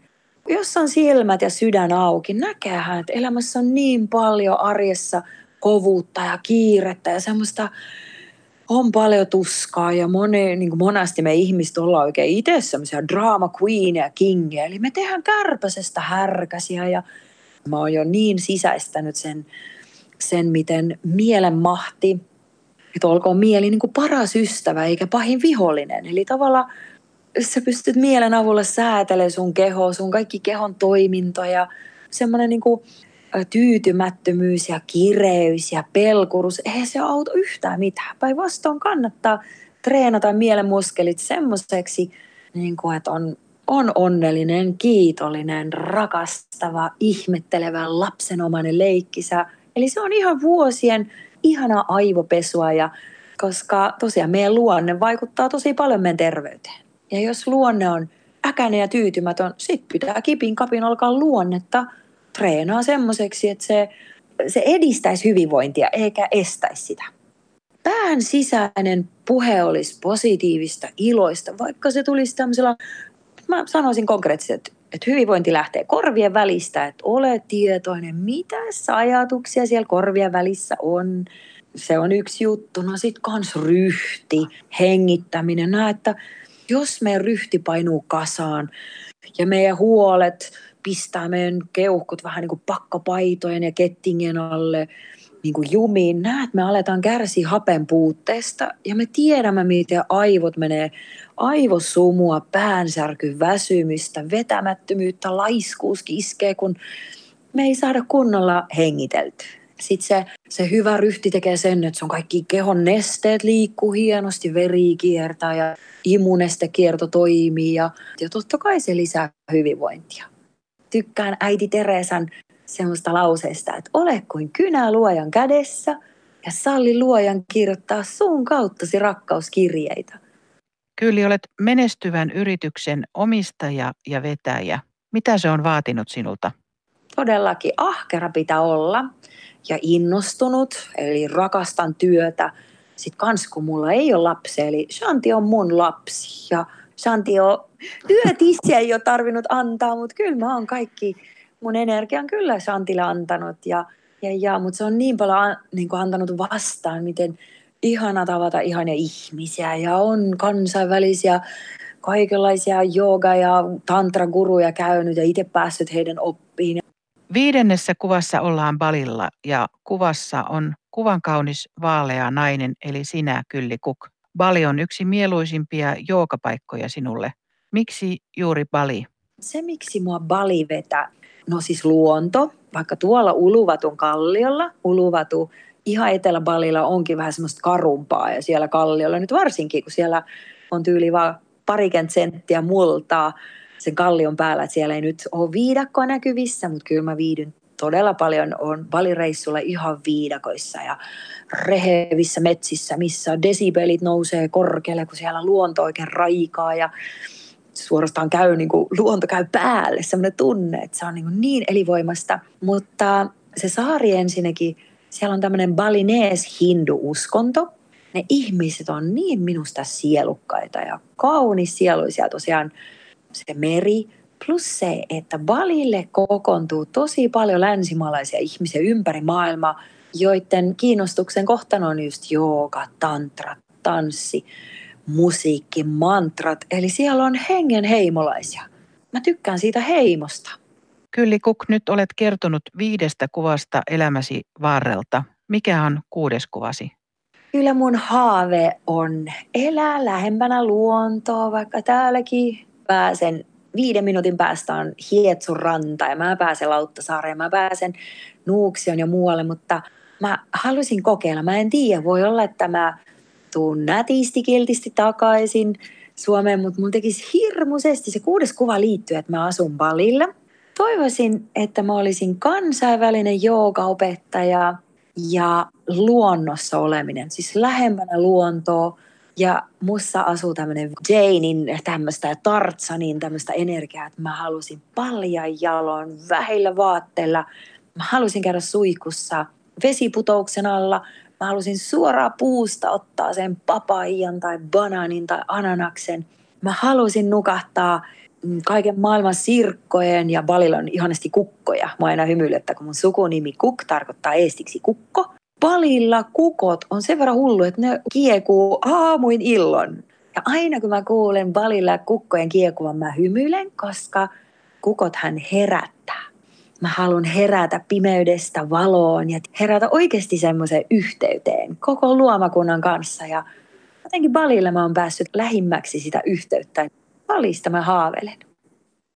Jos on silmät ja sydän auki, näkeehän, että elämässä on niin paljon arjessa kovuutta ja kiirettä ja semmoista on paljon tuskaa ja moni, niin kuin monesti me ihmiset ollaan oikein itse semmoisia drama queen ja kingia. Eli me tehdään kärpäsestä härkäsiä ja mä oon jo niin sisäistänyt sen, sen miten mielen mahti että olkoon mieli niin kuin paras ystävä eikä pahin vihollinen. Eli tavallaan sä pystyt mielen avulla säätelemään sun keho, sun kaikki kehon toimintoja, semmoinen niin tyytymättömyys ja kireys ja pelkurus, eihän se auta yhtään mitään. Päinvastoin kannattaa treenata mielen muskelit semmoiseksi, niin kuin, että on, on onnellinen, kiitollinen, rakastava, ihmettelevä, lapsenomainen leikkisä. Eli se on ihan vuosien ihana aivopesua, ja, koska tosiaan meidän luonne vaikuttaa tosi paljon meidän terveyteen. Ja jos luonne on äkäinen ja tyytymätön, sit pitää kipin kapin alkaa luonnetta treenaa semmoiseksi, että se, se edistäisi hyvinvointia eikä estäisi sitä. Pään sisäinen puhe olisi positiivista, iloista, vaikka se tulisi tämmöisellä, mä sanoisin konkreettisesti, että Että hyvinvointi lähtee korvien välistä, että ole tietoinen, mitä ajatuksia siellä korvien välissä on. Se on yksi juttu. No sitten kans ryhti, hengittäminen. Näet, että jos meidän ryhti painuu kasaan ja meidän huolet pistää meidän keuhkot vähän niin kuin pakkapaitojen ja kettingen alle niin kuin jumiin, näet, me aletaan kärsiä hapen puutteesta ja me tiedämme, miten aivot menee aivosumua, päänsärky, väsymystä, vetämättömyyttä, laiskuus iskee, kun me ei saada kunnolla hengitelty. Sitten se, se hyvä ryhti tekee sen, että on kaikki kehon nesteet liikkuu hienosti, veri kiertää ja immunestekierto toimii ja, ja totta kai se lisää hyvinvointia. Tykkään äiti Teresan semmoista lauseesta, että ole kuin kynä luojan kädessä ja salli luojan kirjoittaa sun kauttasi rakkauskirjeitä. Kyllä olet menestyvän yrityksen omistaja ja vetäjä. Mitä se on vaatinut sinulta? Todellakin ahkera pitää olla ja innostunut, eli rakastan työtä. Sitten kans kun mulla ei ole lapsia, eli Shanti on mun lapsi ja Shanti on työtissiä ei ole tarvinnut antaa, mutta kyllä mä oon kaikki mun energian kyllä Shantille antanut ja, ja, ja mutta se on niin paljon niin kuin antanut vastaan, miten ihana tavata ihania ihmisiä ja on kansainvälisiä kaikenlaisia jooga- ja tantra-guruja käynyt ja itse päässyt heidän oppiin. Viidennessä kuvassa ollaan Balilla ja kuvassa on kuvan kaunis vaalea nainen eli sinä Kylli Kuk. Bali on yksi mieluisimpia joogapaikkoja sinulle. Miksi juuri Bali? Se, miksi mua Bali vetää, no siis luonto, vaikka tuolla Uluvatun kalliolla, Uluvatu ihan Etelä-Balilla onkin vähän semmoista karumpaa ja siellä kalliolla nyt varsinkin, kun siellä on tyyli vaan parikymmentä senttiä multaa sen kallion päällä, että siellä ei nyt ole viidakkoa näkyvissä, mutta kyllä mä viidyn todella paljon. On valireissulla ihan viidakoissa ja rehevissä metsissä, missä desibelit nousee korkealle, kun siellä luonto oikein raikaa ja suorastaan käy, niin kuin, luonto käy päälle, semmoinen tunne, että se on niin, niin elinvoimasta. Mutta se saari ensinnäkin, siellä on tämmöinen balinees hindu-uskonto. Ne ihmiset on niin minusta sielukkaita ja kaunis sieluisia tosiaan se meri, plus se, että Balille kokoontuu tosi paljon länsimaalaisia ihmisiä ympäri maailmaa, joiden kiinnostuksen kohtana on just jooga, tantra, tanssi, musiikki, mantrat. Eli siellä on hengen heimolaisia. Mä tykkään siitä heimosta. Kylli Kuk, nyt olet kertonut viidestä kuvasta elämäsi varrelta. Mikä on kuudes kuvasi? Kyllä mun haave on elää lähempänä luontoa, vaikka täälläkin pääsen viiden minuutin päästä on Hietsun ranta ja mä pääsen Lauttasaareen ja mä pääsen Nuuksion ja muualle, mutta mä halusin kokeilla. Mä en tiedä, voi olla, että mä tuun nätisti, kiltisti takaisin Suomeen, mutta mun tekisi hirmuisesti se kuudes kuva liittyy, että mä asun Balilla. Toivoisin, että mä olisin kansainvälinen joogaopettaja ja luonnossa oleminen, siis lähempänä luontoa. Ja mussa asuu tämmöinen Janein tämmöistä Tartsanin tämmöistä energiaa, että mä halusin paljan jalon, vähillä vaatteilla. Mä halusin käydä suikussa vesiputouksen alla. Mä halusin suoraan puusta ottaa sen papaijan tai banaanin tai ananaksen. Mä halusin nukahtaa mm, kaiken maailman sirkkojen ja Balilla on ihanasti kukkoja. Mä aina hymyilen, että kun mun sukunimi Kuk tarkoittaa eestiksi kukko. Balilla kukot on sen verran hullu, että ne kiekuu aamuin illon. Ja aina kun mä kuulen Balilla kukkojen kiekuvan, mä hymyilen, koska kukot hän herättää mä haluan herätä pimeydestä valoon ja herätä oikeasti semmoiseen yhteyteen koko luomakunnan kanssa. Ja jotenkin Balilla mä oon päässyt lähimmäksi sitä yhteyttä. Balista mä haavelen.